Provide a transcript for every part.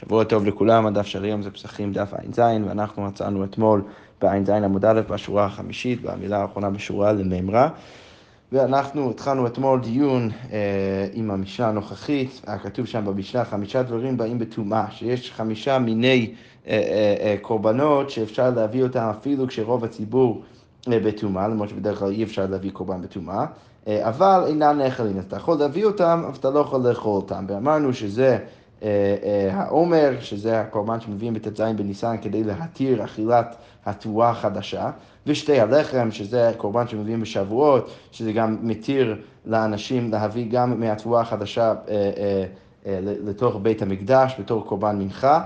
שבוע טוב לכולם, הדף של היום זה פסחים דף ע"ז, ואנחנו מצאנו אתמול בע"ז עמוד א' בשורה החמישית, במילה האחרונה בשורה למימרה. ואנחנו התחלנו אתמול דיון אה, עם המשנה הנוכחית, היה כתוב שם במשנה חמישה דברים באים בטומאה, שיש חמישה מיני אה, אה, אה, קורבנות שאפשר להביא אותם אפילו כשרוב הציבור אה, בטומאה, למרות שבדרך כלל אי אפשר להביא קורבן בטומאה, אה, אבל אינם נאכלים, אז אתה יכול להביא אותם, אבל אתה לא יכול לאכול אותם. ואמרנו שזה העומר, שזה הקורבן שמביאים בט"ז בניסן כדי להתיר אכילת התבואה החדשה, ושתי הלחם, שזה קורבן שמביאים בשבועות, שזה גם מתיר לאנשים להביא גם מהתבואה החדשה אה, לתוך בית המקדש בתור קורבן מנחה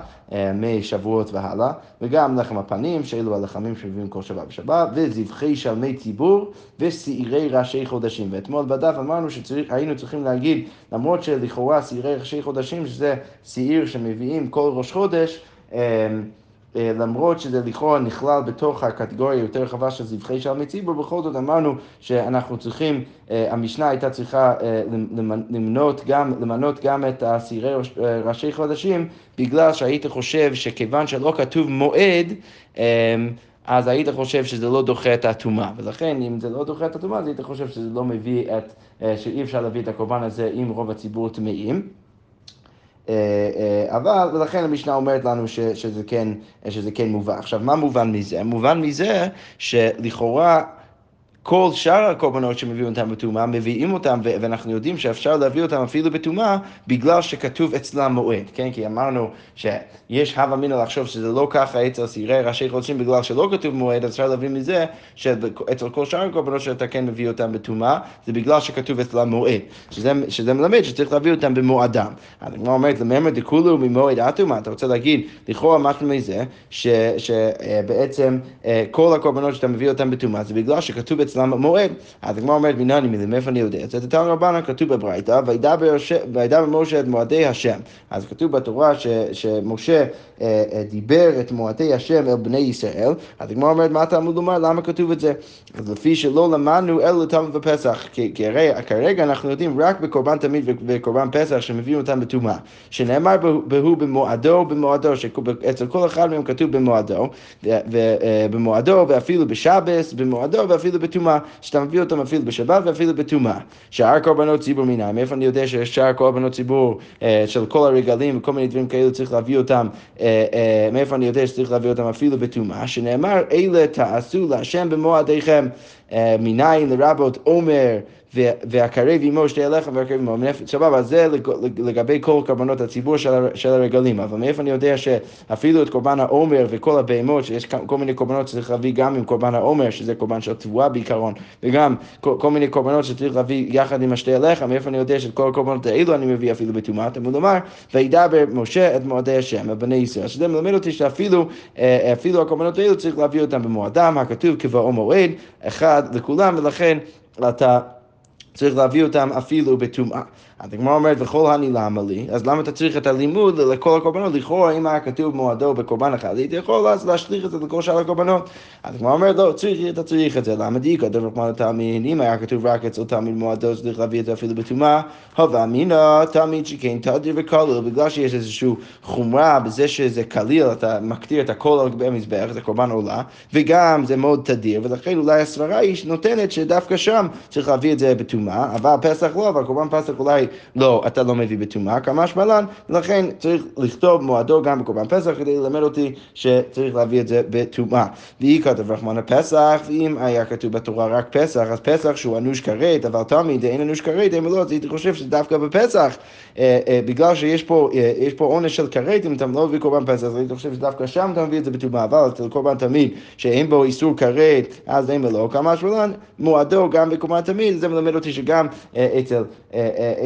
משבועות והלאה, וגם לחם הפנים, שאלו הלחמים שמביאים כל שבת ושבת, וזבחי שלמי ציבור ושעירי ראשי חודשים. ואתמול בדף אמרנו שהיינו צריכים להגיד, למרות שלכאורה שעירי ראשי חודשים, שזה שעיר שמביאים כל ראש חודש, אה, למרות שזה לכאורה נכלל בתוך הקטגוריה יותר רחבה של זבחי שלמי ציבור, בכל זאת אמרנו שאנחנו צריכים, אה, המשנה הייתה צריכה אה, למנות גם, למנות גם את הסירי ראשי חודשים, בגלל שהיית חושב שכיוון שלא כתוב מועד, אז היית חושב שזה לא דוחה את הטומאה, ולכן אם זה לא דוחה את הטומאה, אז היית חושב שזה לא מביא את, שאי אפשר להביא את הקורבן הזה אם רוב הציבור טמאים. אה, אה, אבל, ולכן המשנה אומרת לנו ש, שזה, כן, שזה כן מובן. עכשיו, מה מובן מזה? מובן מזה שלכאורה... כל שאר הקורבנות שמביאים אותם בטומאה, מביאים אותם, ואנחנו יודעים שאפשר להביא אותם אפילו בטומאה, בגלל שכתוב אצלם מועד, כן? כי אמרנו שיש הווה אמינא לחשוב שזה לא ככה אצל סירי ראשי חודשים בגלל שלא כתוב מועד, אפשר להביא מזה שאצל כל שאר הקורבנות שאתה כן מביא אותם בטומאה, זה בגלל שכתוב אצלם מועד. שזה, שזה מלמד שצריך להביא אותם במועדם. הגמרא אומרת, לממר דכולו ממועד הטומאה, אתה רוצה להגיד, לכאורה משהו מזה, שבעצם אה, כל הקורבנות שאתה מביא אותם בטומאה, זה בגלל שכתוב אצלם המועד. אז הגמרא אומרת, מנני מילים, מאיפה אני יודע זה? תתן רבנן כתוב בברייתא, וידע במשה את מועדי השם. אז כתוב בתורה שמשה אה, אה, דיבר את מועדי השם אל בני ישראל, אז הגמרא אומרת, מה אתה אמור לומר? למה כתוב את זה? אז לפי שלא למדנו אלא לתלמוד בפסח, כי, כי הרי כרגע אנחנו יודעים רק בקורבן תמיד וקורבן פסח שמביאים אותם בטומאה, שנאמר בהו במועדו במועדו, שאצל כל אחד מהם כתוב במועדו, אה, ואפילו בשבס, במועדו ואפילו בטומאה. בטומאה, שאתה מביא אותם אפילו בשבת ואפילו בטומאה. שאר קורבנות ציבור מיניים, מאיפה אני יודע שיש שאר קורבנות ציבור אה, של כל הרגלים וכל מיני דברים כאלו צריך להביא אותם, אה, אה, מאיפה אני יודע שצריך להביא אותם אפילו בטומאה, שנאמר אלה תעשו להשם במועדיכם. מניין לרבות עומר והקרב עמו שתי הלחם והקרב עמו. סבבה, זה לגבי כל קורבנות הציבור של הרגלים, אבל מאיפה אני יודע שאפילו את קורבן העומר וכל הבהמות, שיש כל מיני קורבנות שצריך להביא גם עם קורבן העומר, שזה קורבן של תבואה בעיקרון, וגם כל מיני קורבנות שצריך להביא יחד עם השתי הלחם, מאיפה אני יודע שאת כל הקורבנות האלו אני מביא אפילו בטומאה, אמור לומר, וידבר משה את מועדי השם, בני ישראל. שזה מלמד אותי שאפילו אפילו הקורבנות האלו צריך להביא אותם במועדם, הכתוב כבאו מועד, אחד לכולם, ולכן אתה... צריך להביא אותם אפילו בטומאה. הגמרא אומרת, וכל הני למה לי? אז למה אתה צריך את הלימוד לכל הקורבנות? לכאורה, אם היה כתוב מועדו בקורבן אחד, הייתי יכול אז להשליך את זה לכל שאר הקורבנות. אז הגמרא אומרת, לא, צריך, אתה צריך את זה. למה דיקה? דבר כמו לתלמיד, אם היה כתוב רק אצל תלמיד מועדו, צריך להביא את זה אפילו בטומאה. הווה אמינא, תלמיד שכן תדיר וקליל, בגלל שיש איזושהי חומרה בזה שזה קליל, אתה מקטיר את הכל על גבי המזבח, זה קורבן עולה, וגם זה מאוד תדיר, ולכן אולי הסברה היא נותנת שדווקא שם צריך להביא את זה בטומאה, אבל פסח לא, אבל קורבן פסח אולי לא, אתה לא מביא בטומאה, כמה שמלן, ולכן צריך לכתוב מועדו גם בקורבן פסח כדי ללמד אותי שצריך להביא את זה בטומאה. והיא כתב רחמן הפסח, ואם היה כתוב בתורה רק פסח, אז פסח שהוא אנוש כרת, אבל תמיד אין אנוש כרת, אם לא, אז הייתי חושב שדווקא בפסח, אה, אה, בגלל שיש פה, אה, פה עונש של כרת, אם אתה לא מביא קורבן פסח, אז הייתי חושב שדווקא שם אתה מביא את זה בטומאה, אבל אצל קורבן תמיד, שאין בו איסור כרת, אז אין בלא, כמה שמלן, מועדו גם בקורבן תמיד, זה מלמד אותי שגם אצל,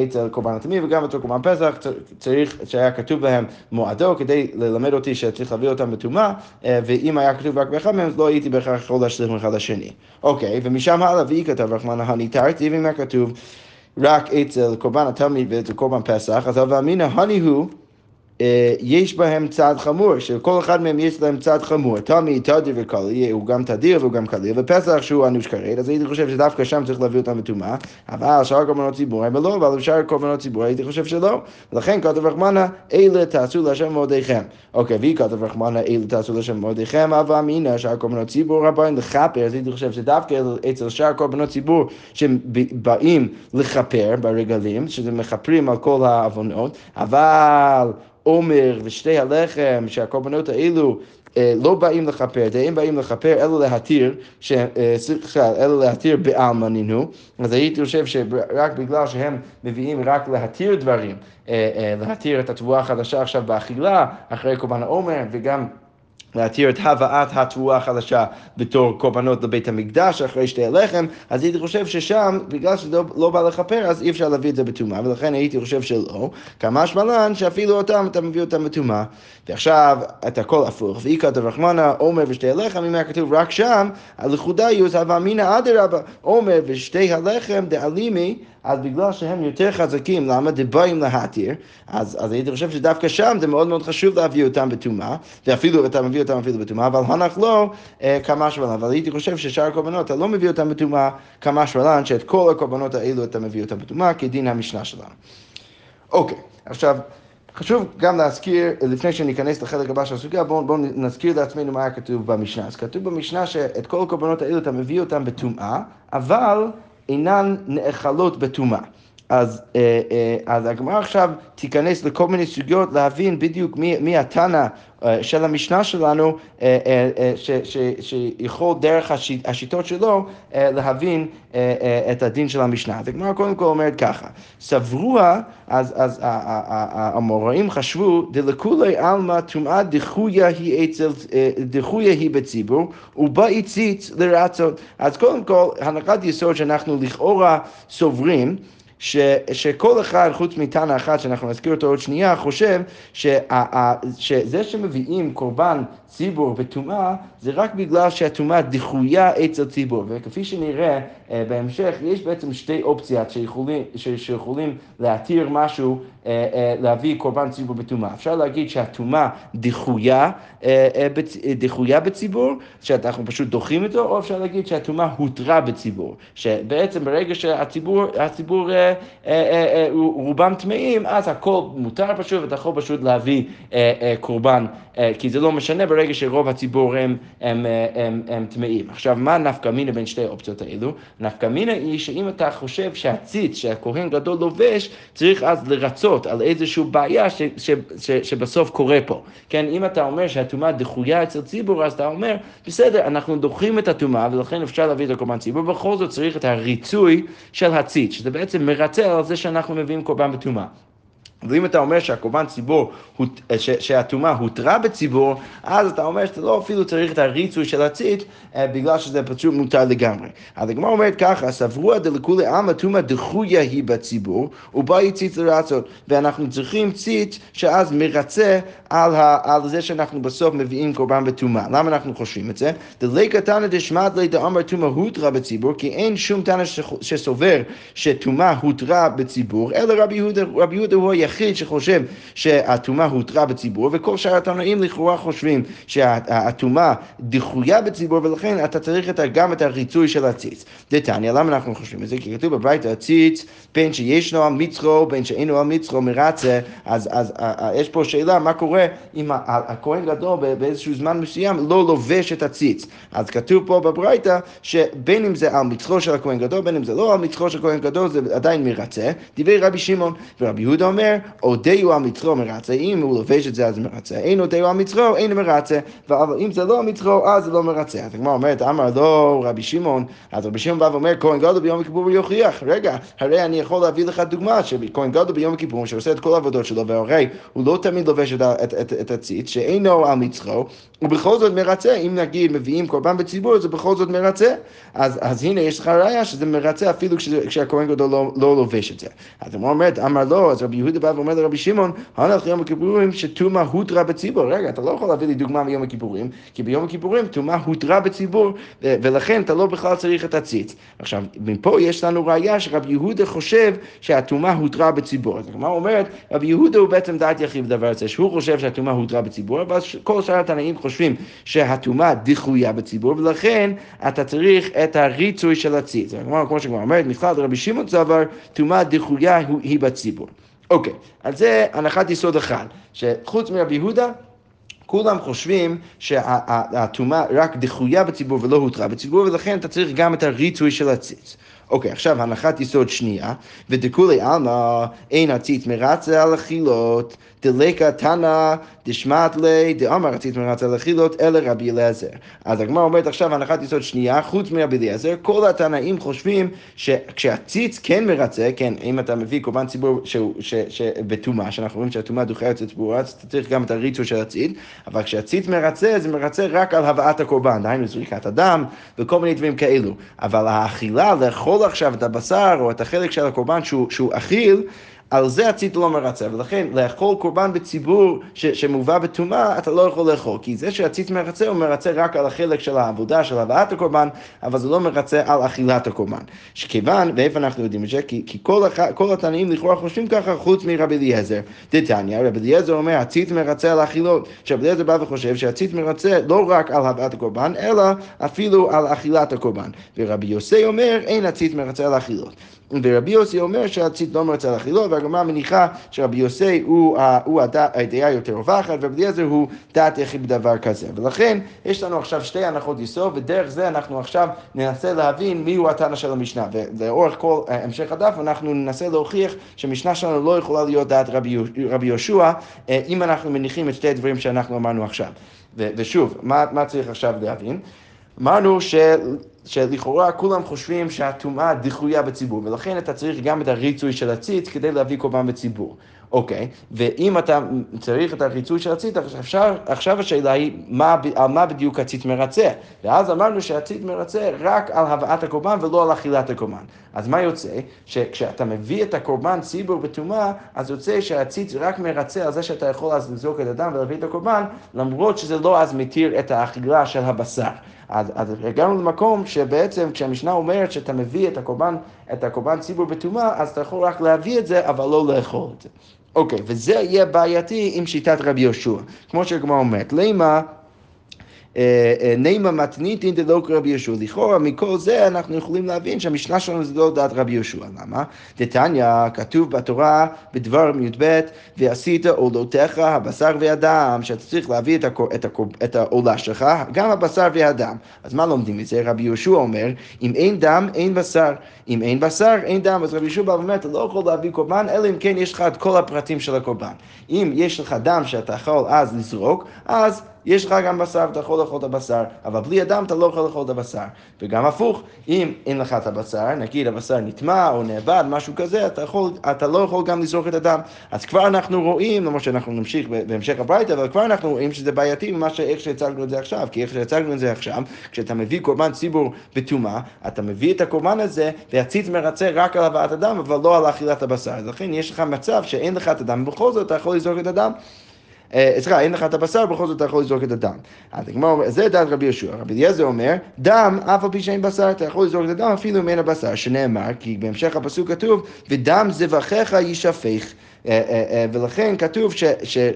אצל קורבן התמיד וגם אצל קורבן פסח צריך שהיה כתוב בהם מועדו כדי ללמד אותי שצריך להביא אותם בטומאה ואם היה כתוב רק באחד מהם אז לא הייתי בהכרח יכול להשליך מאחד לשני. אוקיי, ומשם הלאה והיא כתב רחמנא הני תרתי ואם היה כתוב רק אצל קורבן התלמיד ואצל קורבן פסח אז הווה אמינא הני הוא אה, יש בהם צד חמור, שלכל אחד מהם יש להם צד חמור. תמי, תדיר וקליל, הוא גם תדיר והוא גם קליל, ופסח שהוא אנוש כרת, אז הייתי חושב שדווקא שם צריך להביא אותם בטומאה, אבל שאר קורבנות ציבור הם לא, אבל שאר קורבנות ציבור הייתי חושב שלא. ולכן כתב רחמנה, אלה תעשו להשם מועדיכם. אוקיי, והיא כתב רחמנה, אלה תעשו להשם מועדיכם, אבל אמינא שאר קורבנות ציבור הבאים לכפר, אז הייתי חושב שדווקא אצל שאר קורבנות ציבור שבאים לכפר ברגלים, שזה מכפרים על כל העוונות, אבל עומר ושתי הלחם, שהקורבנות האלו אה, לא באים לכפר, הם באים לכפר אלא להתיר, אה, סליחה, אלא להתיר בעלמא נינו, אז הייתי חושב שרק בגלל שהם מביאים רק להתיר דברים, אה, להתיר את התבואה החדשה עכשיו באכילה, אחרי קורבן העומר, וגם להתיר את הבאת התבואה החדשה בתור קורבנות לבית המקדש אחרי שתי הלחם, אז הייתי חושב ששם, בגלל שזה לא, לא בא לכפר, אז אי אפשר להביא את זה בטומאה, ולכן הייתי חושב שלא. כמה שמלן שאפילו אותם אתה מביא אותם בטומאה. ועכשיו את הכל הפוך, ואיכא דרחמנא עומר ושתי הלחם, אם היה כתוב רק שם, על לכודאיוס, אבל אמינא אדרבה, עומר ושתי הלחם דאלימי, אז בגלל שהם יותר חזקים, למה? דבאים להתיר, אז, אז הייתי חושב שדווקא שם זה מאוד מאוד חשוב להביא אותם בטומאה, ואפילו אתה מביא אותם אפילו בטומאה, אבל הנח לא אה, כמה שבלן, אבל הייתי חושב ששאר הקורבנות אתה לא מביא אותם בטומאה כמה שבלן, שאת כל הקורבנות האלו אתה מביא אותם בטומאה, כדין המשנה שלנו. אוקיי, עכשיו... חשוב גם להזכיר, לפני שניכנס לחלק הבא של הסוגיה, בואו בוא נזכיר לעצמנו מה היה כתוב במשנה. אז כתוב במשנה שאת כל הקורבנות האלו אתה מביא אותם בטומאה, אבל אינן נאכלות בטומאה. אז, אה, אה, אז הגמרא עכשיו תיכנס לכל מיני סוגיות להבין בדיוק מי, מי התנא אה, של המשנה שלנו, ש, ש, שיכול דרך השיטות שלו להבין את הדין של המשנה. אז הגמרא קודם כל אומרת ככה, סברוה, אז, אז המוראים חשבו, דלכולי עלמא טומאה דחויה היא אצל, דחויה היא בציבור, ובאי ציץ לרצון. אז קודם כל, הנחת יסוד שאנחנו לכאורה סוברים, ש, שכל אחד, חוץ מתנא אחת, שאנחנו נזכיר אותו עוד שנייה, חושב שזה שמביאים קורבן ציבור בטומאה, זה רק בגלל שהטומאה דחויה אצל ציבור. וכפי שנראה uh, בהמשך, יש בעצם שתי אופציות שיכולים, שיכולים להתיר משהו, uh, uh, להביא קורבן ציבור בטומאה. אפשר להגיד שהטומאה דחויה, דחויה בציבור, שאנחנו פשוט דוחים אותו, או אפשר להגיד שהטומאה הותרה בציבור. שבעצם ברגע שהציבור, הציבור, רובם טמאים, אז הכל מותר פשוט, ואתה יכול פשוט להביא קורבן, כי זה לא משנה ברגע שרוב הציבור הם, הם, הם, הם טמאים. עכשיו, מה נפקא מינה בין שתי האופציות האלו? נפקא מינה היא שאם אתה חושב שהציץ שהכהן גדול לובש, צריך אז לרצות על איזושהי בעיה ש, ש, ש, שבסוף קורה פה. כן, אם אתה אומר שהטומאה דחויה אצל ציבור, אז אתה אומר, בסדר, אנחנו דוחים את הטומאה ולכן אפשר להביא את הקורבן ציבור, בכל זאת צריך את הריצוי של הציץ, שזה בעצם מרצה על זה שאנחנו מביאים קורבן בטומאה. ואם אתה אומר שהקורבן ציבור, שהטומאה הותרה בציבור, אז אתה אומר שאתה לא אפילו צריך את הריצוי של הציץ, אה, בגלל שזה פשוט מותר לגמרי. אז הגמרא אומרת ככה, סברוה דלכולי עלמא טומאה דחויה היא בציבור, ובאי ציץ לרצות. ואנחנו צריכים ציץ שאז מרצה על, ה, על זה שאנחנו בסוף מביאים קורבן בטומאה. למה אנחנו חושבים את זה? דלי קטנא דשמט לי דאמר טומאה הותרה בציבור, כי אין שום טענה שסובר שטומאה הותרה בציבור, אלא רבי יהודה, רבי יהודה הוא היחיד שחושב שהטומאה הותרה בציבור, וכל שאר התנאים לכאורה חושבים שהטומאה דחויה בציבור, ולכן אתה צריך את, גם את הריצוי של הציץ. דתניא, למה אנחנו חושבים את זה? כי כתוב בברייתא הציץ, בין שישנו על מצחו, בין שאינו על מצחו מרצה, אז, אז, אז יש פה שאלה, מה קורה אם הכהן גדול באיזשהו זמן מסוים לא לובש את הציץ. אז כתוב פה בברייתא, שבין אם זה על מצחו של הכהן גדול, בין אם זה לא על מצחו של הכהן גדול, זה עדיין מרצה. דברי רבי שמעון, ורבי יהודה אומר, אודהו על מצחו מרצה, אם הוא לובש את זה אז מרצה, אין אודהו על מצחו, אין מרצה, אבל אם זה לא על מצחו, אז זה לא מרצה. אז הגמרא אומרת, אמר לא רבי שמעון, אז רבי שמעון בא ואומר, כהן גדול ביום כיפור יוכיח, רגע, הרי אני יכול להביא לך דוגמה שכהן גדול ביום כיפור, שעושה את כל העבודות שלו, והרי הוא לא תמיד לובש את, את, את, את הציץ, שאינו על מצחו, ובכל זאת מרצה, אם נגיד מביאים קורבן בציבור, זה בכל זאת מרצה. אז, אז הנה, יש לך ראיה שזה מרצה אפילו כשהכהן גדול לא, לא לובש את זה. אז הגמרא אומרת, אמר לא, אז רבי יהודה בא ואומר לרבי שמעון, הלך יום הכיפורים שטומאה הותרה בציבור. רגע, אתה לא יכול להביא לי דוגמה מיום הכיפורים, כי ביום הכיפורים טומאה הותרה בציבור, ולכן אתה לא בכלל צריך את הציץ. עכשיו, מפה יש לנו ראייה שרבי יהודה חושב שהטומאה הותרה בציבור. אז הגמרא אומרת, רבי יהודה הוא בעצם דעת יחיד בדבר הזה, שהוא חושב שהטומאה הותרה בציבור, אבל כל שאר התנאים חושבים שהטומאה דחויה בציבור, ולכן אתה צריך את הריצוי של הציץ. כמו שכבר אומרת, בכלל רבי שמעון סבר, טומאה דחויה היא בציבור. אוקיי, אז זה הנחת יסוד אחד, שחוץ מרבי יהודה, כולם חושבים שהטומאה רק דחויה בציבור ולא הותרה בציבור, ולכן אתה צריך גם את הריצוי של הציץ. אוקיי, עכשיו הנחת יסוד שנייה, ודכולי עלמא אין הציץ מרצה על החילות, דלקה תנא דשמט לי דאמר הציץ מרצה על החילות, אלא רבי אליעזר. אז הגמרא אומרת עכשיו הנחת יסוד שנייה, חוץ מרבי אליעזר, כל התנאים חושבים שכשהציץ כן מרצה, כן, אם אתה מביא קורבן ציבור בטומאה, שאנחנו רואים שהטומאה דוחרת את ציבור, אז אתה צריך גם את הריצו של הציץ, אבל כשהציץ מרצה, זה מרצה רק על הבאת הקורבן, דהיינו זריקת הדם וכל מיני דברים כאלו. אבל האכילה, לאכול עכשיו את הבשר או את החלק של הקורבן שהוא, שהוא אכיל, על זה הציץ לא מרצה, ולכן לאכול קורבן בציבור ש, שמובא בטומאה, אתה לא יכול לאכול, כי זה שהציץ מרצה, הוא מרצה רק על החלק של העבודה, של הבאת הקורבן, אבל זה לא מרצה על אכילת הקורבן. שכיוון, ואיפה אנחנו יודעים את זה? כי, כי כל, הח, כל התנאים לכאורה חושבים ככה, חוץ מרבי אליעזר. דתניא, רבי אליעזר אומר, הציץ מרצה על אכילות. שרבי אליעזר בא וחושב שהציץ מרצה לא רק על הבאת הקורבן, אלא אפילו על אכילת הקורבן. ורבי יוסי אומר, אין הציץ מרצה על אכילות. ורבי יוסי אומר שהציץ לא מרצה על אכילות, והגמרא מניחה שרבי יוסי הוא, הוא הדעה יותר רווחת, ורבי אליעזר הוא דעת יחיד בדבר כזה. ולכן יש לנו עכשיו שתי הנחות יסוד, ודרך זה אנחנו עכשיו ננסה להבין מיהו התנא של המשנה. ולאורך כל המשך הדף אנחנו ננסה להוכיח שהמשנה שלנו לא יכולה להיות דעת רבי יהושע, אה, אם אנחנו מניחים את שתי הדברים שאנחנו אמרנו עכשיו. ושוב, מה, מה צריך עכשיו להבין? אמרנו ש... שלכאורה כולם חושבים שהטומאה דחויה בציבור, ולכן אתה צריך גם את הריצוי של הציץ כדי להביא קורבן בציבור. אוקיי, ואם אתה צריך את הריצוי של הציץ, עכשיו, עכשיו השאלה היא מה, על מה בדיוק הציץ מרצה. ואז אמרנו שהציץ מרצה רק על הבאת הקורבן ולא על אכילת הקורבן. אז מה יוצא? שכשאתה מביא את הקורבן ציבור בטומאה, אז יוצא שהציץ רק מרצה על זה שאתה יכול אז לזרוק את הדם ולהביא את הקורבן, למרות שזה לא אז מתיר את האכילה של הבשר. אז, אז הגענו למקום שבעצם כשהמשנה אומרת שאתה מביא את הקורבן, את הקורבן ציבור בטומאה, אז אתה יכול רק להביא את זה, אבל לא לאכול את זה. אוקיי, וזה יהיה בעייתי עם שיטת רבי יהושע. כמו שהגמרא אומרת, למה נימה מתניתין דלא כרבי יהושע. לכאורה מכל זה אנחנו יכולים להבין שהמשנה שלנו זה לא דעת רבי יהושע. למה? דתניא, כתוב בתורה בדבר י"ב, ועשית עולותיך הבשר והדם, שאתה צריך להביא את העולה שלך, גם הבשר והדם. אז מה לומדים מזה? רבי יהושע אומר, אם אין דם, אין בשר. אם אין בשר, אין דם. אז רבי יהושע בא ואומר, אתה לא יכול להביא קורבן, אלא אם כן יש לך את כל הפרטים של הקורבן. אם יש לך דם שאתה יכול אז לזרוק, אז... יש לך גם בשר ואתה יכול לאכול את הבשר, אבל בלי הדם אתה לא יכול לאכול את הבשר. וגם הפוך, אם אין לך את הבשר, נגיד הבשר נטמע או נאבד, משהו כזה, אתה, יכול, אתה לא יכול גם לזרוק את הדם. אז כבר אנחנו רואים, למרות שאנחנו נמשיך בהמשך הברייתא, אבל כבר אנחנו רואים שזה בעייתי ממה שאיך שהצגנו את זה עכשיו. כי איך שהצגנו את זה עכשיו, כשאתה מביא קורבן ציבור בטומאה, אתה מביא את הקורבן הזה, והציץ מרצה רק על הבאת הדם, אבל לא על אכילת הבשר. אז לכן יש לך מצב שאין לך את הדם, ובכל זאת אתה יכול לזרוק את הדם. אה, סליחה, אין לך את הבשר, בכל זאת אתה יכול לזרוק את הדם. אז הגמרא אומר, זה דעת רבי יהושע. רבי אליעזר אומר, דם, אף על פי שאין בשר, אתה יכול לזרוק את הדם אפילו אם אין הבשר, שנאמר, כי בהמשך הפסוק כתוב, ודם זבחיך יישפך. אה, אה, ולכן כתוב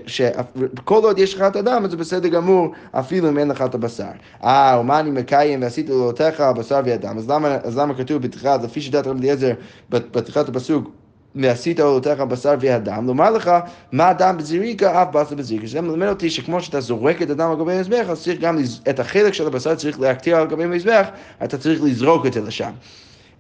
שכל עוד יש לך את הדם, אז זה בסדר גמור, אפילו אם אין לך את הבשר. אה, ומה אני מקיים ועשית לולותיך הבשר והדם. אז אז למה כתוב בתחילת, לפי שדת רבי אליעזר, בתחילת הפסוק, ועשית עולותיך בשר והדם, לומר לך מה הדם בזריקה, אף בשר בזריקה. שזה מלמד אותי שכמו שאתה זורק את הדם על גבי המזבח, אז צריך גם את החלק של הבשר צריך להקטיר על גבי המזבח, אתה צריך לזרוק את זה לשם.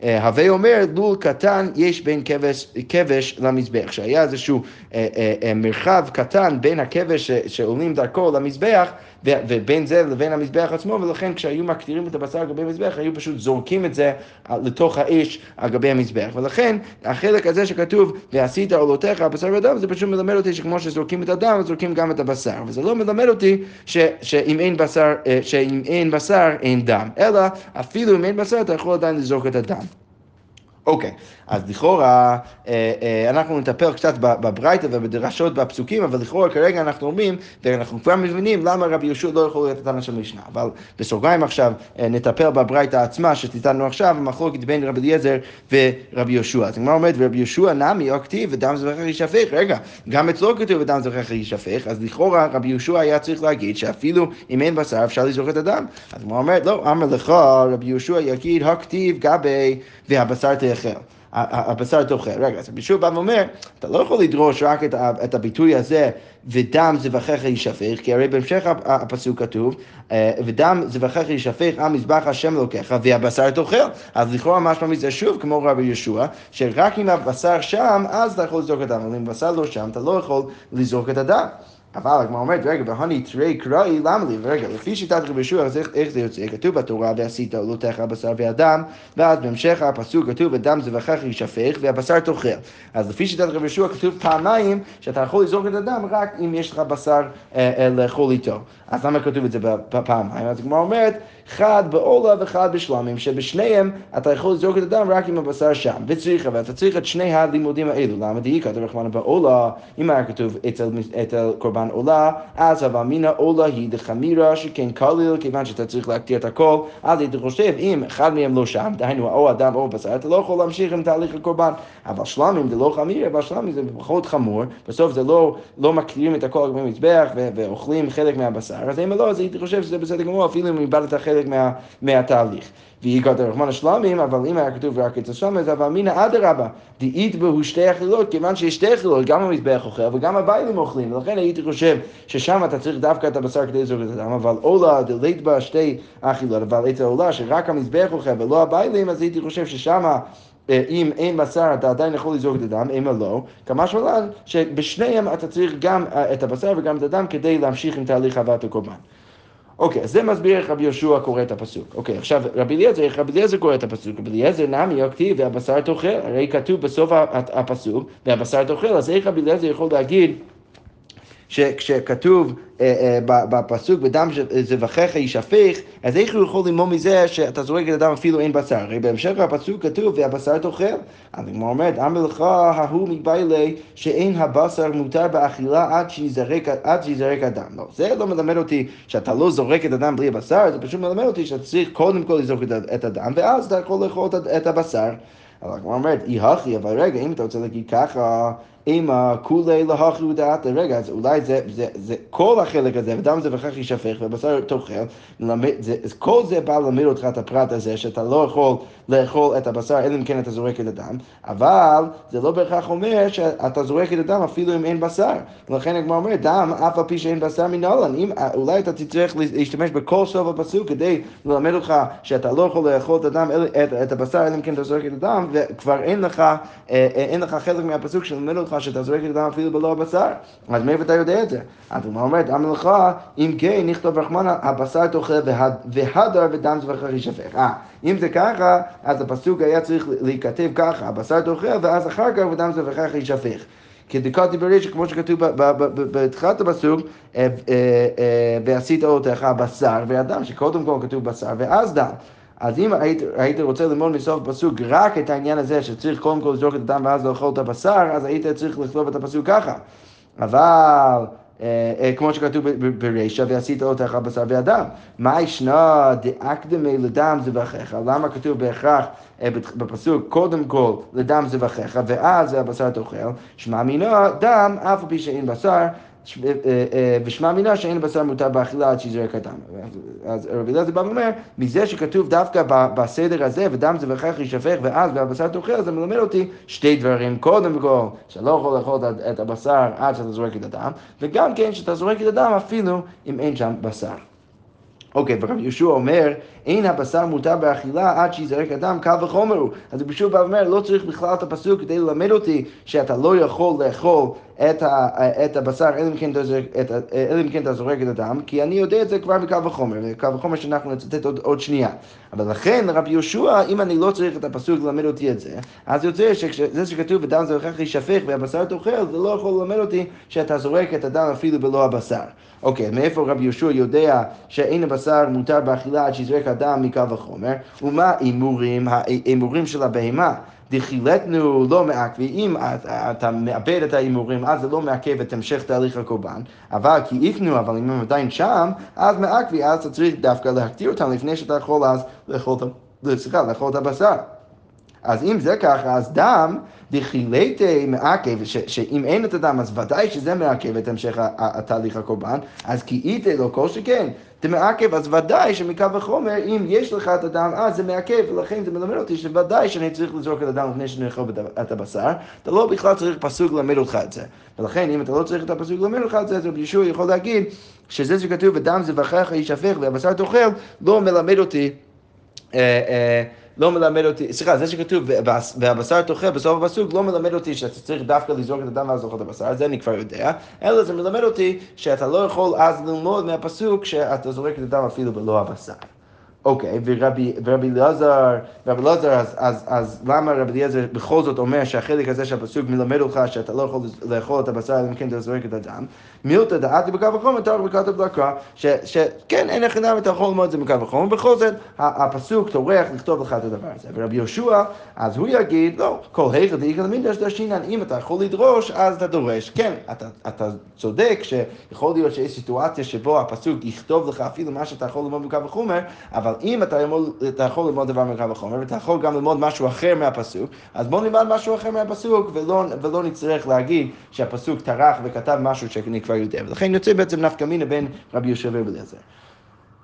אה, הווי אומר, לול קטן יש בין כבש, כבש למזבח, שהיה איזשהו אה, אה, מרחב קטן בין הכבש שעולים דרכו למזבח, ובין זה לבין המזבח עצמו, ולכן כשהיו מקטירים את הבשר על גבי המזבח, היו פשוט זורקים את זה לתוך האש על גבי המזבח. ולכן החלק הזה שכתוב, ועשית עולותיך הבשר והדם, זה פשוט מלמד אותי שכמו שזורקים את הדם, זורקים גם את הבשר. וזה לא מלמד אותי ש, שאם, אין בשר, שאם אין בשר, אין דם, אלא אפילו אם אין בשר, אתה יכול עדיין לזרוק את הדם. אוקיי, אז לכאורה, אה, אה, אנחנו נטפל קצת בברייתא ובדרשות בפסוקים, אבל לכאורה כרגע אנחנו אומרים, ואנחנו כבר מבינים למה רבי יהושע לא יכול להיות התנא של משנה. אבל בסוגריים עכשיו אה, נטפל בברייתא עצמה שתיתנו עכשיו, המחלוקת בין רבי אליעזר ורבי יהושע. אז הגמרא אומרת, ורבי יהושע נמי או כתיב ודם זבחך יישפך. רגע, גם אצלו כתוב ודם זבחך יישפך, אז לכאורה רבי יהושע היה צריך להגיד שאפילו אם אין בשר אפשר לזרוק את הדם. אז הגמרא אומרת, לא, אמר לך רבי יהושע יגיד הכתיב גבי והבשר תאכל. הבשר תאכל. רגע, אז רבי בא ואומר, אתה לא יכול לדרוש רק את, את הביטוי הזה, ודם זבחיך יישפך, כי הרי בהמשך הפסוק כתוב, אה, ודם זבחיך יישפך על מזבח השם אלוקיך, והבשר תאכל. אז לכאורה משמע מזה שוב, כמו רבי יהושע, שרק אם הבשר שם, אז אתה יכול לזרוק את הדם, אבל אם הבשר לא שם, אתה לא יכול לזרוק את הדם. אבל הגמרא אומרת, רגע, והוני תרי קראי, למה לי? רגע, לפי שיטת רבי ישוע, אז איך זה יוצא? כתוב בתורה, ועשית עולותיך בשר ואדם, ואז בהמשך הפסוק כתוב, ודם זבחך יישפך, והבשר תאכל. אז לפי שיטת רבי ישוע כתוב פעמיים, שאתה יכול לזרוק את הדם רק אם יש לך בשר אה, אה, לאכול איתו. אז למה כתוב את זה פעמיים? אז הגמרא אומרת, אחד בעולה ואחד בשלמים, שבשניהם אתה יכול לזרוק את הדם רק עם הבשר שם, וצריך, ואתה צריך את שני הלימודים האלו. למה? דאי כתוב רחמנא בעולה, אם היה כתוב אצל, אצל קורבן עולה, אז הווה אמינא עולה היא דחמירה שכן כליל, כיוון שאתה צריך להקטיר את הכל, אז היית חושב, אם אחד מהם לא שם, דהיינו או אדם או בשר, אתה לא יכול להמשיך עם תהליך הקורבן. אבל שלמים זה לא חמירה, אבל שלמים זה פחות חמור, בסוף זה לא, לא מקטירים את הכל במזבח ואוכלים חלק מהבשר, אז אם לא, אז הייתי חושב שזה בסדר גמור, אפילו אם איבדת חלק מה, מהתהליך. והגעת רחמן השלמים, אבל אם היה כתוב רק אצל שלמים, אז אבל אמינא אדרבה, דאית בהו שתי אכילות, כיוון שיש שתי אכילות, גם המזבח אוכל וגם הביילים אוכלים, ולכן הייתי חושב ששם אתה צריך דווקא את הבשר כדי לזרוק את הדם, אבל עולה דלית בה שתי אכילות, אבל אצל עולה שרק המזבח אוכל ולא הביילים, אז הייתי חושב ששם... אה, אם אין בשר אתה עדיין יכול לזרוק את הדם, אם לא, כמה שמלן שבשניהם אתה צריך גם אה, את הבשר וגם את הדם כדי להמשיך עם תהליך הבאת הקורבן. אוקיי, אז זה מסביר איך רבי יהושע קורא את הפסוק. אוקיי, עכשיו רבי אליעזר, איך רבי אליעזר קורא את הפסוק? רבי אליעזר נמי הכתיב והבשר תאכל, הרי כתוב בסוף הפסוק והבשר תאכל, אז איך רבי אליעזר יכול להגיד שכשכתוב אה, אה, בפסוק בדם זבחיך יישפך, אז איך הוא יכול ללמוד מזה שאתה זורק את הדם אפילו אין בשר? הרי בהמשך הפסוק כתוב והבשר תאכל. אז הגמרא אומרת, אמר לך ההוא מבעילי שאין הבשר מותר באכילה עד שיזרק הדם. לא, זה לא מלמד אותי שאתה לא זורק את הדם בלי הבשר, זה פשוט מלמד אותי שאתה צריך קודם כל לזרוק את הדם, ואז אתה יכול לאכול את הבשר. אבל הגמרא אומרת, אי הכי, אבל רגע, אם אתה רוצה להגיד ככה, אימה כולי להכי ודעת, רגע, אז אולי זה, זה, זה כל החלק הזה, ודם זה וכך יישפך, ובשר תאכל, כל זה בא ללמד אותך את הפרט הזה, שאתה לא יכול לאכול את הבשר, אלא אם כן אתה זורק את הדם, אבל זה לא בהכרח אומר שאתה זורק את הדם אפילו אם אין בשר. ולכן הגמרא אומרת, דם, אף על פי שאין בשר מנהלן, אם אולי אתה תצטרך להשתמש בכל סוף הפסוק כדי ללמד אותך שאתה לא יכול לאכול את הדם, את, את הבשר, אלא אם כן אתה זורק את הדם, וכבר אין לך, אה, אה, אין לך חלק מהפסוק שלמד אותך שאתה זורק את הדם אפילו בלא הבשר. אז מאיפה אתה יודע את זה? אז הוא אומרת, אמר לך, אם כן, נכתוב רחמנה, הבשר תאכל והדר ודם זבחר יישפך. אה, אם זה ככה, אז הפסוק היה צריך להיכתב ככה, הבשר תאכל, ואז אחר כך ודם זבחר יישפך. כדקת בריש, כמו שכתוב בתחילת הפסוק, אה, ועשית אותך בשר ואדם, שקודם כל כתוב בשר ואז דם. אז אם היית, היית רוצה ללמוד מסוף הפסוק רק את העניין הזה שצריך קודם כל לזרוק את הדם ואז לאכול את הבשר, אז היית צריך לכתוב את הפסוק ככה. אבל... אה, אה, כמו שכתוב ברישא, ועשית אותך בשר ואדם. מה ישנה דאקדמי לדם זבחיך? למה כתוב בהכרח אה, בפסוק קודם כל לדם זבחיך, ואז הבשר תאכל? שמע מינה דם, אף על פי שאין בשר. ושמע אה, אה, מינה שאין בשר מותר באכילה עד שיזרק הדם. אז רבי אלעזר בא ואומר, מזה שכתוב דווקא בסדר הזה, ודם זה וכך יישפך, ואז והבשר תאכל, זה מלמד אותי שתי דברים. קודם כל, שאתה לא יכול לאכול את הבשר עד שאתה זורק את הדם, וגם כן שאתה זורק את הדם אפילו אם אין שם בשר. אוקיי, ורבי יהושע אומר, אין הבשר מותר באכילה עד שיזרק אדם, קל וחומר הוא. אז יהושע בא ואומר, לא צריך בכלל את הפסוק כדי ללמד אותי שאתה לא יכול לאכול את, ה, את הבשר, אלא אם כן אתה כן זורק את הדם, כי אני יודע את זה כבר בקל וחומר, וקל וחומר שאנחנו נצטט עוד, עוד שנייה. אבל לכן, רבי יהושע, אם אני לא צריך את הפסוק ללמד אותי את זה, אז יוצא שזה שכתוב זה הולך להישפך והבשר תאכל, זה לא יכול ללמד אותי שאתה זורק את הדם אפילו בלא הבשר. אוקיי, מאיפה רבי יהושע יודע שאין הבשר מותר באכילה עד שיזרק הדם מקל וחומר? ומה הימורים, ההימורים של הבהמה? דחילתנו לא מעכבי, אם אתה מאבד את ההימורים, אז זה לא מעכב את המשך תהליך הקורבן, אבל כי איפנו, אבל אם הם עדיין שם, אז מעכבי, אז אתה צריך דווקא להקטיר אותם לפני שאתה יכול אז לאכול את הבשר. אז אם זה ככה, אז דם דחילתי מעכב, שאם אין את הדם, אז ודאי שזה מעכב את המשך התהליך הקורבן, אז כי איתה לא כל שכן, זה מעכב, אז ודאי שמקו וחומר, אם יש לך את הדם, אז זה מעכב, ולכן זה מלמד אותי שוודאי שאני צריך לזרוק את הדם לפני שאני אוכל את הבשר, אתה לא בכלל צריך פסוק ללמד אותך את זה. ולכן אם אתה לא צריך את הפסוק ללמד אותך את זה, אז רבי ישוע יכול להגיד שזה שכתוב, ודם זבחיך יישפך והבשר תאכל, לא מלמד אותי אה, אה, לא מלמד אותי, סליחה, זה שכתוב, והבשר תאכל בסוף הפסוק, לא מלמד אותי שאתה צריך דווקא לזרוק את הדם ואז לאכול את הבשר, זה אני כבר יודע, אלא זה מלמד אותי שאתה לא יכול אז ללמוד מהפסוק שאתה זורק את הדם אפילו בלא הבשר. אוקיי, ורבי אלעזר, רבי אלעזר, אז, אז, אז למה רבי אליעזר בכל זאת אומר שהחלק הזה של הפסוק מלמד אותך שאתה לא יכול לאכול את הבשר אלא אם כן אתה זורק את הדם? מילתא דעתי בקו וחומר, תארך וכתב לקרא, שכן אין איך אדם אתה יכול ללמוד את זה בקו וחומר, בכל זאת הפסוק טורח לכתוב לך את הדבר הזה. ורבי יהושע, אז הוא יגיד, לא, כל היכא דאיכא למינדש דרשינן, אם אתה יכול לדרוש, אז אתה דורש. כן, אתה, צודק שיכול להיות שיש סיטואציה שבו הפסוק יכתוב לך אפילו מה שאתה יכול ללמוד בקו וחומר, אבל אם אתה יכול, ללמוד דבר מקו וחומר, ואתה יכול גם ללמוד משהו אחר מהפסוק, אז בוא נלמד משהו אחר מהפסוק, ולא, נצטרך להגיד שהפסוק טרח וכתב משהו שאני כבר יודע. ולכן יוצא בעצם נפקא מינה בין רבי יהושע ורבי אליעזר.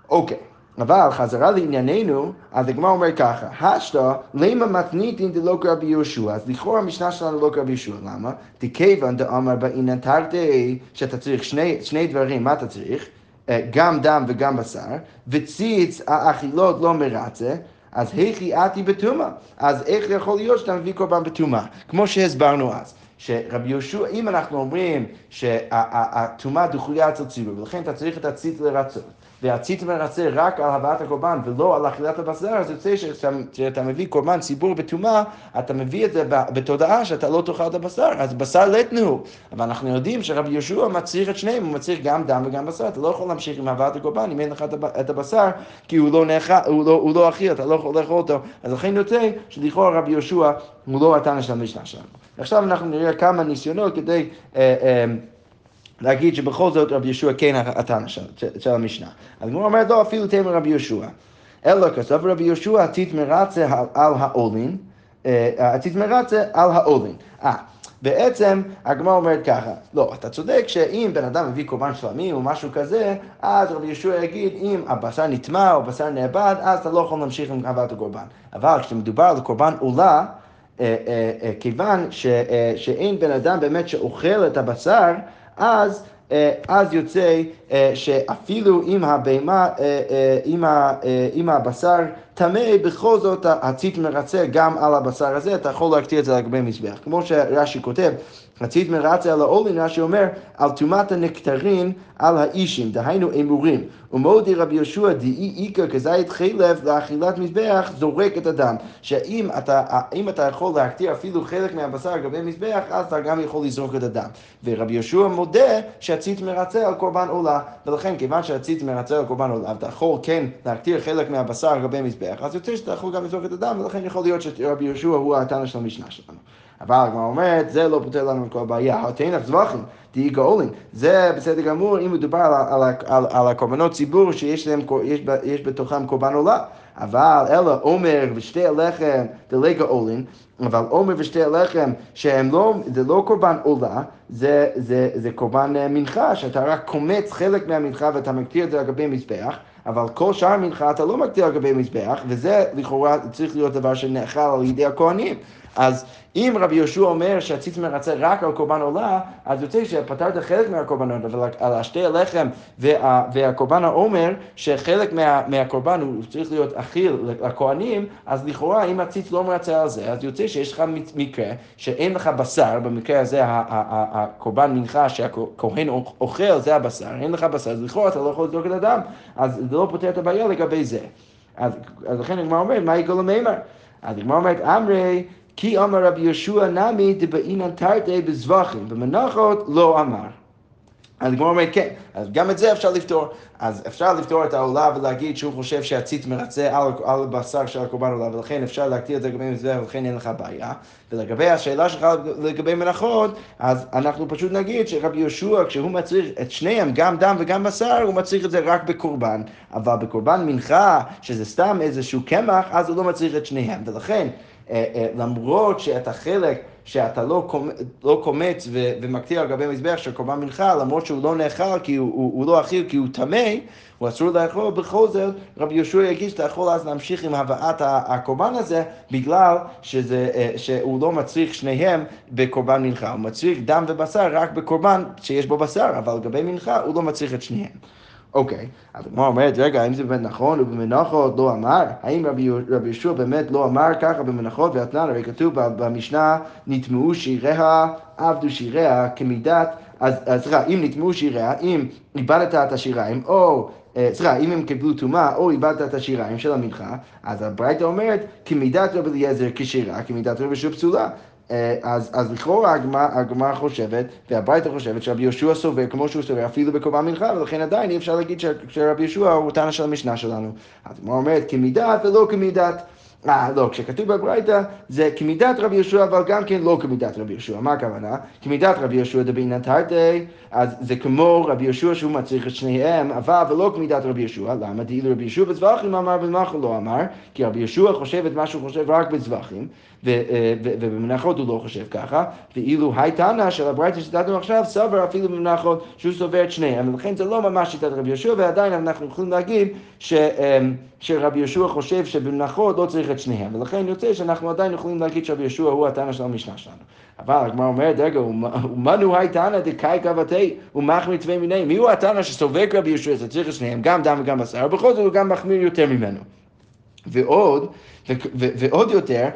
אוקיי. אבל חזרה לענייננו, אז הגמרא אומר ככה, השתא למה מתניתין דלא כרבי יהושע, אז לכאורה המשנה שלנו לא כרבי יהושע, למה? דכיוון דאמר באינן תרתי, שאתה צריך שני, שני דברים, מה אתה צריך? אה, גם דם וגם בשר, וציץ האכילות לא מרצה, אז היכי עתי בטומאה. אז איך יכול להיות שאתה מביא קורבן בטומאה? כמו שהסברנו אז. שרבי יהושע, אם אנחנו אומרים שהטומאה דחויה אצל ציבור, ולכן אתה צריך את הציץ לרצות, והציץ מרצה רק על הבאת הקורבן ולא על אכילת הבשר, אז יוצא שכשאתה מביא קורבן ציבור בטומאה, אתה מביא את זה בתודעה שאתה לא תאכל את הבשר, אז בשר לטנו. אבל אנחנו יודעים שרבי יהושע מצריך את שניהם, הוא מצריך גם דם וגם בשר, אתה לא יכול להמשיך עם הבאת הקורבן אם אין לך את הבשר, כי הוא לא, נאכל, הוא לא, הוא לא אכיל, אתה לא יכול לאכול אותו. אז לכן יוצא שלכאורה רבי יהושע הוא לא התנא של המשנה שלנו. עכשיו אנחנו נראה כמה ניסיונות כדי... אה, אה, להגיד שבכל זאת רבי יהושע כן התנא של, של המשנה. אז הוא אומר, לא, אפילו תמר רבי יהושע. אלא כסוף רבי יהושע עתית מרצה על העולין, אה, מרצה על העולין. אה, בעצם הגמרא אומרת ככה, לא, אתה צודק שאם בן אדם מביא קורבן שלמי או משהו כזה, אז רבי יהושע יגיד, אם הבשר נטמע או בשר נאבד, אז אתה לא יכול להמשיך עם הבאת הקורבן. אבל כשמדובר על קורבן עולה, אה, אה, כיוון שאין בן אדם באמת שאוכל את הבשר, אז, אה, אז יוצא אה, שאפילו אם הבהמה, אה, אם הבשר טמא, בכל זאת הציט מרצה גם על הבשר הזה, אתה יכול להקטיר את זה לגבי מזבח. כמו שרש"י כותב, רצית מרצה על העולין, רש"י אומר, על טומאת הנקטרין על האישים, דהיינו אמורים. ומודי רבי יהושע דאי איכא כזית חלב לאכילת מזבח, זורק את הדם. שאם אתה, אתה יכול להקטיר אפילו חלק מהבשר על גבי מזבח, אז אתה גם יכול לזרוק את הדם. ורבי יהושע מודה שהציץ מרצה על קורבן עולה. ולכן, כיוון שהציץ מרצה על קורבן עולה, ואתה יכול כן להקטיר חלק מהבשר על גבי מזבח, אז יוצא שאתה יכול גם לזרוק את הדם, ולכן יכול להיות שרבי יהושע הוא התנא של המשנה שלנו. אבל הגמרא אומרת, זה לא פותר לנו את כל הבעיה. התנח זבחים, תהי גאולין. זה בסדר גמור אם מדובר על, על, על, על הקורבנות ציבור שיש להם, יש, יש בתוכם קורבן עולה. אבל אלא עומר ושתי הלחם דלי גאולין, אבל עומר ושתי הלחם שהם לא, זה לא קורבן עולה, זה, זה, זה קורבן אה, מנחה, שאתה רק קומץ חלק מהמנחה ואתה מקטיר את זה על גבי מזבח. אבל כל שאר המנחה אתה לא מקטיר על גבי מזבח, וזה לכאורה צריך להיות דבר שנאכל על ידי הכהנים. אז אם רבי יהושע אומר שהציץ מרצה רק על קורבן עולה, אז יוצא שפתרת חלק מהקורבנות, אבל על השתי הלחם וה, והקורבן העומר, שחלק מה, מהקורבן הוא צריך להיות אכיל לכהנים, אז לכאורה אם הציץ לא מרצה על זה, אז יוצא שיש לך מקרה שאין לך בשר, במקרה הזה הקורבן מנחה שהכהן אוכל זה הבשר, אין לך בשר, אז לכאורה אתה לא יכול לזרוק את הדם, אז זה לא פותר את הבעיה לגבי זה. אז, אז לכן הגמרא אומרת, מה יגאל המימר? אז הגמרא אומרת, אמרי כי אמר רבי יהושע נמי דבעינן תרתי בזבחים, במנחות לא אמר. אז הגמרא אומרת, כן, אז גם את זה אפשר לפתור. אז אפשר לפתור את העולה ולהגיד שהוא חושב שהציץ מרצה על, על בשר של הקורבן עולה, ולכן אפשר להקטיר את זה לגבי מזבח, ולכן אין לך בעיה. ולגבי השאלה שלך לגבי מנחות, אז אנחנו פשוט נגיד שרבי יהושע, כשהוא מצריך את שניהם, גם דם וגם בשר, הוא מצריך את זה רק בקורבן. אבל בקורבן מנחה, שזה סתם איזשהו קמח, אז הוא לא מצריך את שניהם. ולכן, למרות שאת החלק שאתה לא, לא קומץ ומקטיר על גבי מזבח של קורבן מנחה, למרות שהוא לא נאכל, כי הוא, הוא, הוא לא אכיל, כי הוא טמא, הוא אסור לאכול, בכל זאת רבי יהושע יגיד שאתה יכול אז להמשיך עם הבאת הקורבן הזה, בגלל שזה, אה, שהוא לא מצריך שניהם בקורבן מנחה, הוא מצריך דם ובשר רק בקורבן שיש בו בשר, אבל לגבי מנחה הוא לא מצריך את שניהם. אוקיי, אז הגמרא אומרת, רגע, האם זה באמת נכון ובמנחות לא אמר? האם רבי, יהושע באמת לא אמר ככה במנחות ואתנן? הרי כתוב במשנה, נטמעו שיריה, עבדו שיריה כמידת, אז סליחה, אם נטמעו שיריה, אם איבדת את השיריים, או אה, סליחה, אם הם קיבלו טומאה או איבדת את השיריים של המנחה, אז הברייתא אומרת, כמידת רבי אליעזר כשירה, כמידת רבי יהושע פסולה. אה, אז, אז לכאורה הגמרא חושבת, והברייתא חושבת שרבי יהושע סובר כמו שהוא סובר אפילו בקורבן מנחה, ולכן עדיין אי אפשר להגיד שרבי יהושע הוא תנא של המשנה שלנו. אז הגמרא אומרת כמידת ולא כמידת. אה, לא, כשכתוב בברייתא זה כמידת רבי יהושע, אבל גם כן לא כמידת רבי יהושע. מה הכוונה? כמידת רבי יהושע דבין תרתי, אז זה כמו רבי יהושע שהוא מצריך את שניהם, אבל ולא כמידת רבי יהושע. למה? דאילו רבי יהושע בזבחים אמר במחל לא אמר, כי רבי יהושע חושב את מה שהוא חושב רק בזבחים. אה, ובמנחות הוא לא חושב ככה, ואילו הייתנה של הברייתא שציטטנו עכשיו, סבר אפילו במנחות שהוא סובר את שניהם, ולכן זה לא ממש שיטת רבי יהושע, ועדיין אנחנו יכולים להגיד ש, אמ, שרבי יהושע חושב שבמנחות לא צריך את שניהם, ולכן יוצא שאנחנו עדיין יכולים להגיד שרבי יהושע הוא התנא של המשנה שלנו. אבל הגמרא אומרת, רגע, ומנו הייתנא דקאי קבתי ומחמיר צווי מיני, מי הוא התנא שסובק רבי יהושע, זה צריך את שניהם, גם דם וגם בשר, ובכל זאת הוא גם מחמיר יותר ממנו. ועוד, ועוד יותר,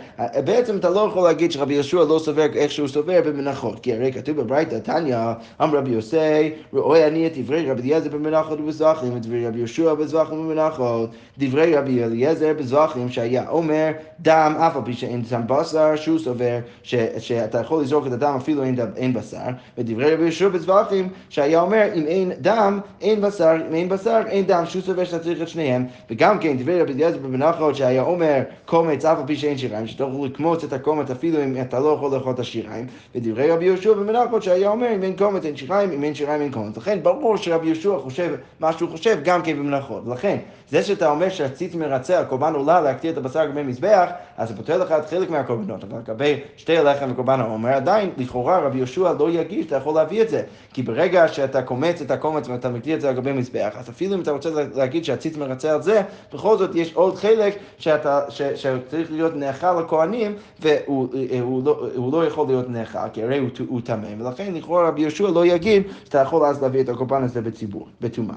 בעצם אתה לא יכול להגיד שרבי יהושע לא סובר איך שהוא סובר במנחות, כי הרי כתוב בברייתא, תניא, אמר רבי יוסי, רואה אני את דברי רבי אליעזר במנחות ובזבחים, את דברי רבי יהושע בזבחים ובמנחות, דברי רבי אליעזר בזבחים שהיה אומר, דם אף על פי שאין דם בשר, שהוא סובר שאתה יכול לזרוק את הדם אפילו אין, אין בשר, ודברי רבי יהושע בזבחים שהיה אומר, אם אין דם, אין בשר, אם אין בשר, אין דם, שהוא סובר שאתה צריך את שניהם, וגם כן דברי רבי אליעזר במנחות שהיה אומר, קומץ אף על פי שאין שיריים, שאתה יכול לקמוץ את הקומץ אפילו אם אתה לא יכול לאכול את השיריים. ודברי רבי יהושע במנחות שהיה אומר אם אין קומץ אין שיריים, אם אין שיריים אין קומץ. לכן ברור שרבי יהושע חושב מה שהוא חושב גם כן במנחות. ולכן זה שאתה אומר שהציץ מרצה על קורבן עולה להקטיר את הבשר לגבי מזבח, אז זה פותר לך את חלק מהקורבנות. אבל לגבי שתי הלחם וקורבן העומר, עדיין לכאורה רבי יהושע לא יגיש, אתה יכול להביא את זה. כי ברגע שאתה קומץ את הקומץ ואתה מקטיר את זה לגבי מזבח, אז אפילו אם אתה רוצה להגיד שהציץ מרצה על זה, בכל זאת יש עוד חלק שאתה, ש, שצריך להיות נאכל לכהנים, והוא הוא לא, הוא לא יכול להיות נאכל, כי הרי הוא טמא, ולכן לכאורה רבי יהושע לא יגיד שאתה יכול אז להביא את הקורבן הזה בציבור, בטומאה.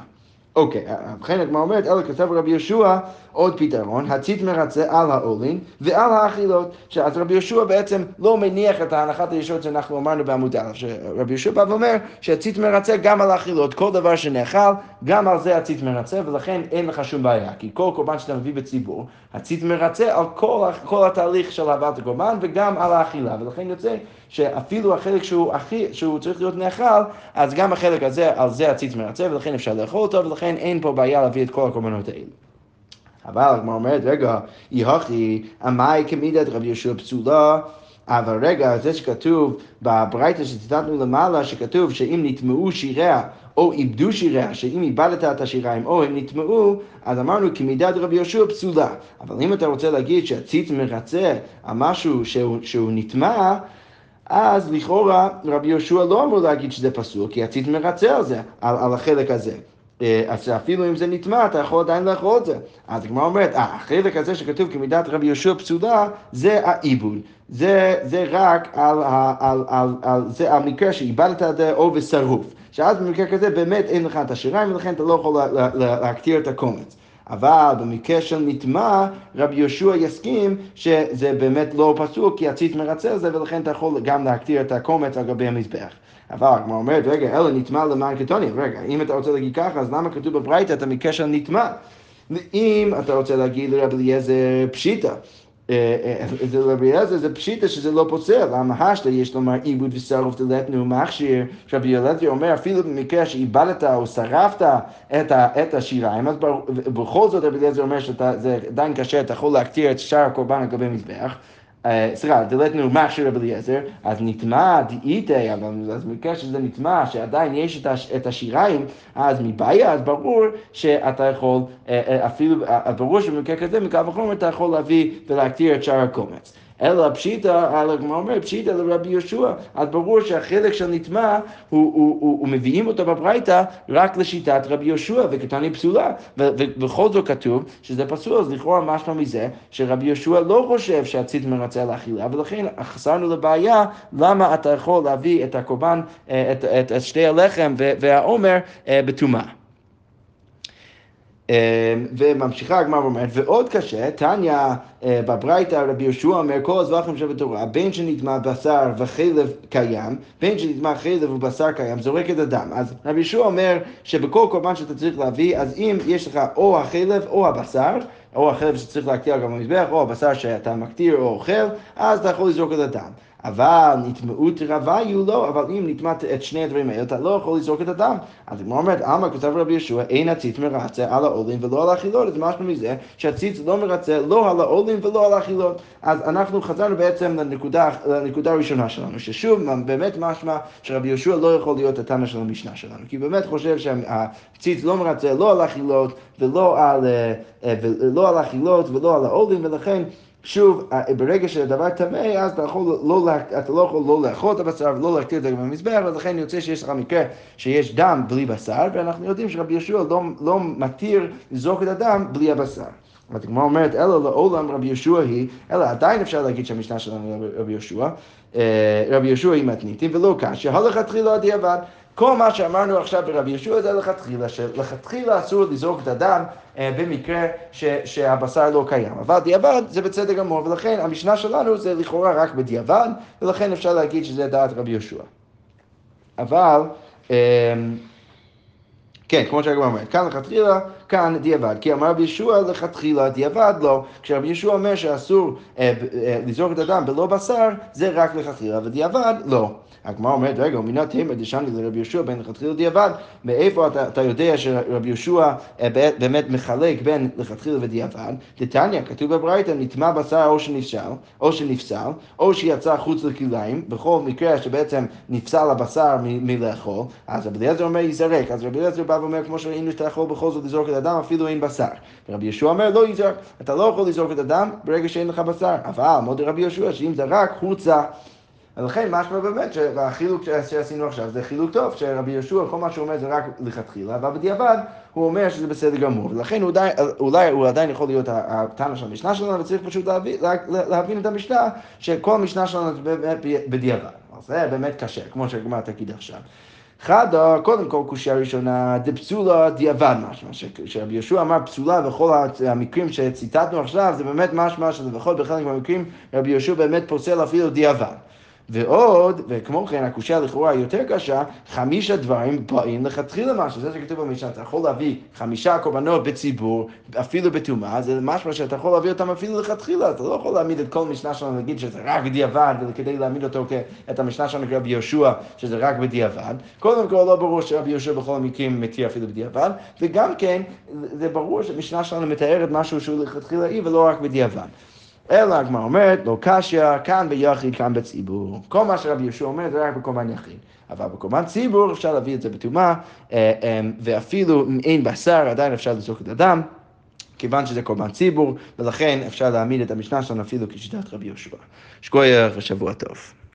אוקיי, ובכן הגמרא אומרת, אלא כתב רבי יהושע עוד פתרון, הצית מרצה על העולין ועל האכילות. אז רבי יהושע בעצם לא מניח את ההנחת היסוד שאנחנו אמרנו בעמוד א', שרבי יהושע בא ואומר שהצית מרצה גם על האכילות, כל דבר שנאכל, גם על זה הצית מרצה, ולכן אין לך שום בעיה, כי כל קורבן שאתה מביא בציבור, הצית מרצה על כל, כל התהליך של הבאת הקורבן וגם על האכילה, ולכן יוצא שאפילו החלק שהוא, הכי, שהוא צריך להיות נאכל, אז גם החלק הזה, על זה הציץ מרצה, ולכן אפשר לאכול אותו, ולכן אין פה בעיה להביא את כל הקורבנות האלה. אבל הגמרא אומרת, רגע, יהכי, עמאי כמידת רבי יהושע פסולה, אבל רגע, זה שכתוב בברייתא שציטטנו למעלה, שכתוב שאם נטמעו שיריה או איבדו שיריה, שאם איבדת את השיריים או הם נטמעו, אז אמרנו כמידת רבי יהושע פסולה. אבל אם אתה רוצה להגיד שהציץ מרצה על משהו שהוא, שהוא נטמע, אז לכאורה רבי יהושע לא אמור להגיד שזה פסול, כי הציץ מרצה על זה, על, על החלק הזה. אה, אז אפילו אם זה נטמע, אתה יכול עדיין לאכול את זה. אז הגמרא אומרת, אה, החלק הזה שכתוב כמידת רבי יהושע פסולה, זה העיבוד. זה, זה רק על, על, על, על, על, זה המקרה שאיבדת את זה או בשרוף. שאז במקרה כזה באמת אין לך את השיריים ולכן אתה לא יכול להקטיר את הקומץ. אבל במקרה של נטמע, רבי יהושע יסכים שזה באמת לא פסול, כי הציץ מרצה על זה, ולכן אתה יכול גם להקטיר את הקומץ על גבי המזבח. אבל הגמרא אומרת, רגע, אלא נטמע למען קטוני, רגע, אם אתה רוצה להגיד ככה, אז למה כתוב בברייתא את המקרה של נטמע? אם אתה רוצה להגיד לרבי אליעזר פשיטא, רבי אליעזר זה פשיטה שזה לא פוסל, למה השתא יש לומר עיבוד ושרוף דלתנו מכשיר, רבי אליעזר אומר אפילו במקרה שאיבדת או שרפת את השיריים, אז בכל זאת רבי אליעזר אומר שזה עדיין קשה, אתה יכול להקטיר את שאר הקורבן על גבי מזבח. סליחה, דלתנו מכשיר רבי אליעזר, אז נטמע דאיתי, אבל אז במקרה שזה נטמע, שעדיין יש את השיריים, אז מבעיה, אז ברור שאתה יכול, אפילו, ברור שבמקרה כזה, מקו וחומר אתה יכול להביא ולהקטיר את שאר הקומץ. אלא פשיטא, הגמרא אומרת, פשיטא לרבי יהושע, אז ברור שהחלק של נטמע, הוא מביאים אותו בברייתא רק לשיטת רבי יהושע, וקטני פסולה. ובכל זאת כתוב שזה פסול, אז לכאורה משמע מזה שרבי יהושע לא חושב שהציץ מרצה לאכילה, ולכן חסרנו לבעיה למה אתה יכול להביא את הקורבן, את, את, את שתי הלחם והעומר בטומאה. וממשיכה הגמרא ואומרת, ועוד קשה, תניא בברייתא רבי יהושע אומר, כל הזבחים שבתורה, בין שנטמע בשר וחלב קיים, בין שנטמע חלב ובשר קיים, זורק את הדם. אז רבי יהושע אומר שבכל קורבן שאתה צריך להביא, אז אם יש לך או החלב או הבשר, או החלב שצריך להקטיר גם במזבח, או הבשר שאתה מקטיר או אוכל, אז אתה יכול לזרוק את הדם. אבל נטמעות רוויו לא, אבל אם נטמעת את שני הדברים האלה, אתה לא יכול לזרוק את הדם. אז הגמרא אומרת, עמא כתב רבי יהושע, אין הציץ מרצה על העולים ולא על האכילות, אז משמע מזה שהציץ לא מרצה לא על העולים ולא על האכילות. אז אנחנו חזרנו בעצם לנקודה, לנקודה הראשונה שלנו, ששוב, באמת משמע שרבי יהושע לא יכול להיות התנא של המשנה שלנו, כי הוא באמת חושב שהציץ לא מרצה לא על האכילות ולא על, ולא על האכילות ולא על העולים, ולכן שוב, ברגע שהדבר טמא, אז אתה, יכול לא, אתה לא יכול לא לאכול את הבשר ולא להקטיר את זה במזבח, ולכן יוצא שיש לך מקרה שיש דם בלי בשר, ואנחנו יודעים שרבי יהושע לא, לא מתיר לזרוק את הדם בלי הבשר. אז הגמרא אומרת, אלא לעולם רבי יהושע היא, אלא עדיין אפשר להגיד שהמשנה שלנו רבי יהושע, רבי יהושע היא מתניתים ולא קשיא, הלכתחילה דיעבד. כל מה שאמרנו עכשיו ברבי יהושע זה לכתחילה, שלכתחילה אסור לזרוק את הדם במקרה ש, שהבשר לא קיים. אבל דיעבד זה בסדר גמור, ולכן המשנה שלנו זה לכאורה רק בדיעבד, ולכן אפשר להגיד שזה דעת רבי יהושע. אבל, כן, כמו שהגמרא אומרת, כאן לכתחילה, כאן דיעבד. כי אמר רבי יהושע לכתחילה דיעבד לא. כשרבי יהושע אומר שאסור אה, אה, לזרוק את הדם בלא בשר, זה רק לכתחילה, ודיעבד לא. הגמרא אומרת, רגע, ומינה תימא דשני לרבי יהושע בין לכתחילה דיעבד, מאיפה אתה, אתה יודע שרבי יהושע אה, באמת מחלק בין לכתחילה ודיעבד? דתניא, כתוב בברייתא, נטמע בשר או שנפסל, או שנפסל, או שיצא חוץ לכליים, בכל מקרה שבעצם נפסל הבשר מלאכול, אז רבי אליעזר אומר ייזרק, אז רבי אליעזר בא ואומר, כמו שראינו שאתה יכול בכל זאת לזרוק את הדם, אפילו אין בשר. ורבי יהושע אומר, לא יזרק, אתה לא יכול לזרוק את הדם ברגע שאין לך בשר. אבל מוד רבי יהושע, שאם זרק, הוצא. ולכן משמע באמת שהחילוק שעשינו עכשיו זה חילוק טוב, שרבי יהושע, כל מה שהוא אומר זה רק לכתחילה, אבל בדיעבד הוא אומר שזה בסדר גמור, ולכן הוא די, אולי הוא עדיין יכול להיות הטענה של המשנה שלנו, וצריך פשוט להבין, להבין את המשנה, שכל המשנה שלנו זה באמת בדיעבד. אז זה באמת קשה, כמו שהגמרא תגיד עכשיו. חדה, קודם כל קושייה ראשונה, דפסולה דיעבד משמע, שרבי יהושע אמר פסולה בכל המקרים שציטטנו עכשיו, זה באמת משמע שלפחות בחלק מהמקרים רבי יהושע באמת פוסל אפילו דיעבד. ועוד, וכמו כן, הקושייה לכאורה יותר קשה, חמישה דברים באים לכתחילה משהו, זה שכתוב במשנה, אתה יכול להביא חמישה קורבנות בציבור, אפילו בטומאה, זה משהו שאתה יכול להביא אותם אפילו לכתחילה, אתה לא יכול להעמיד את כל משנה שלנו, להגיד שזה רק בדיעבד, כדי להעמיד אותו, את המשנה שלנו כרבי יהושע, שזה רק בדיעבד. קודם כל, לא ברור שרבי יהושע בכל המקרים מתיר אפילו בדיעבד, וגם כן, זה ברור שהמשנה שלנו מתארת משהו שהוא לכתחילה אי ולא רק בדיעבד. אלא הגמרא אומרת, לא קשיא, כאן ביחיד, כאן בציבור. כל מה שרבי יהושע אומר זה רק בקורבן יחיד. אבל בקורבן ציבור אפשר להביא את זה בטומאה, ואפילו אם אין בשר עדיין אפשר לזרוק את הדם. כיוון שזה קורבן ציבור, ולכן אפשר להעמיד את המשנה שלנו אפילו כשיטת רבי יהושע. שכוייך ושבוע טוב.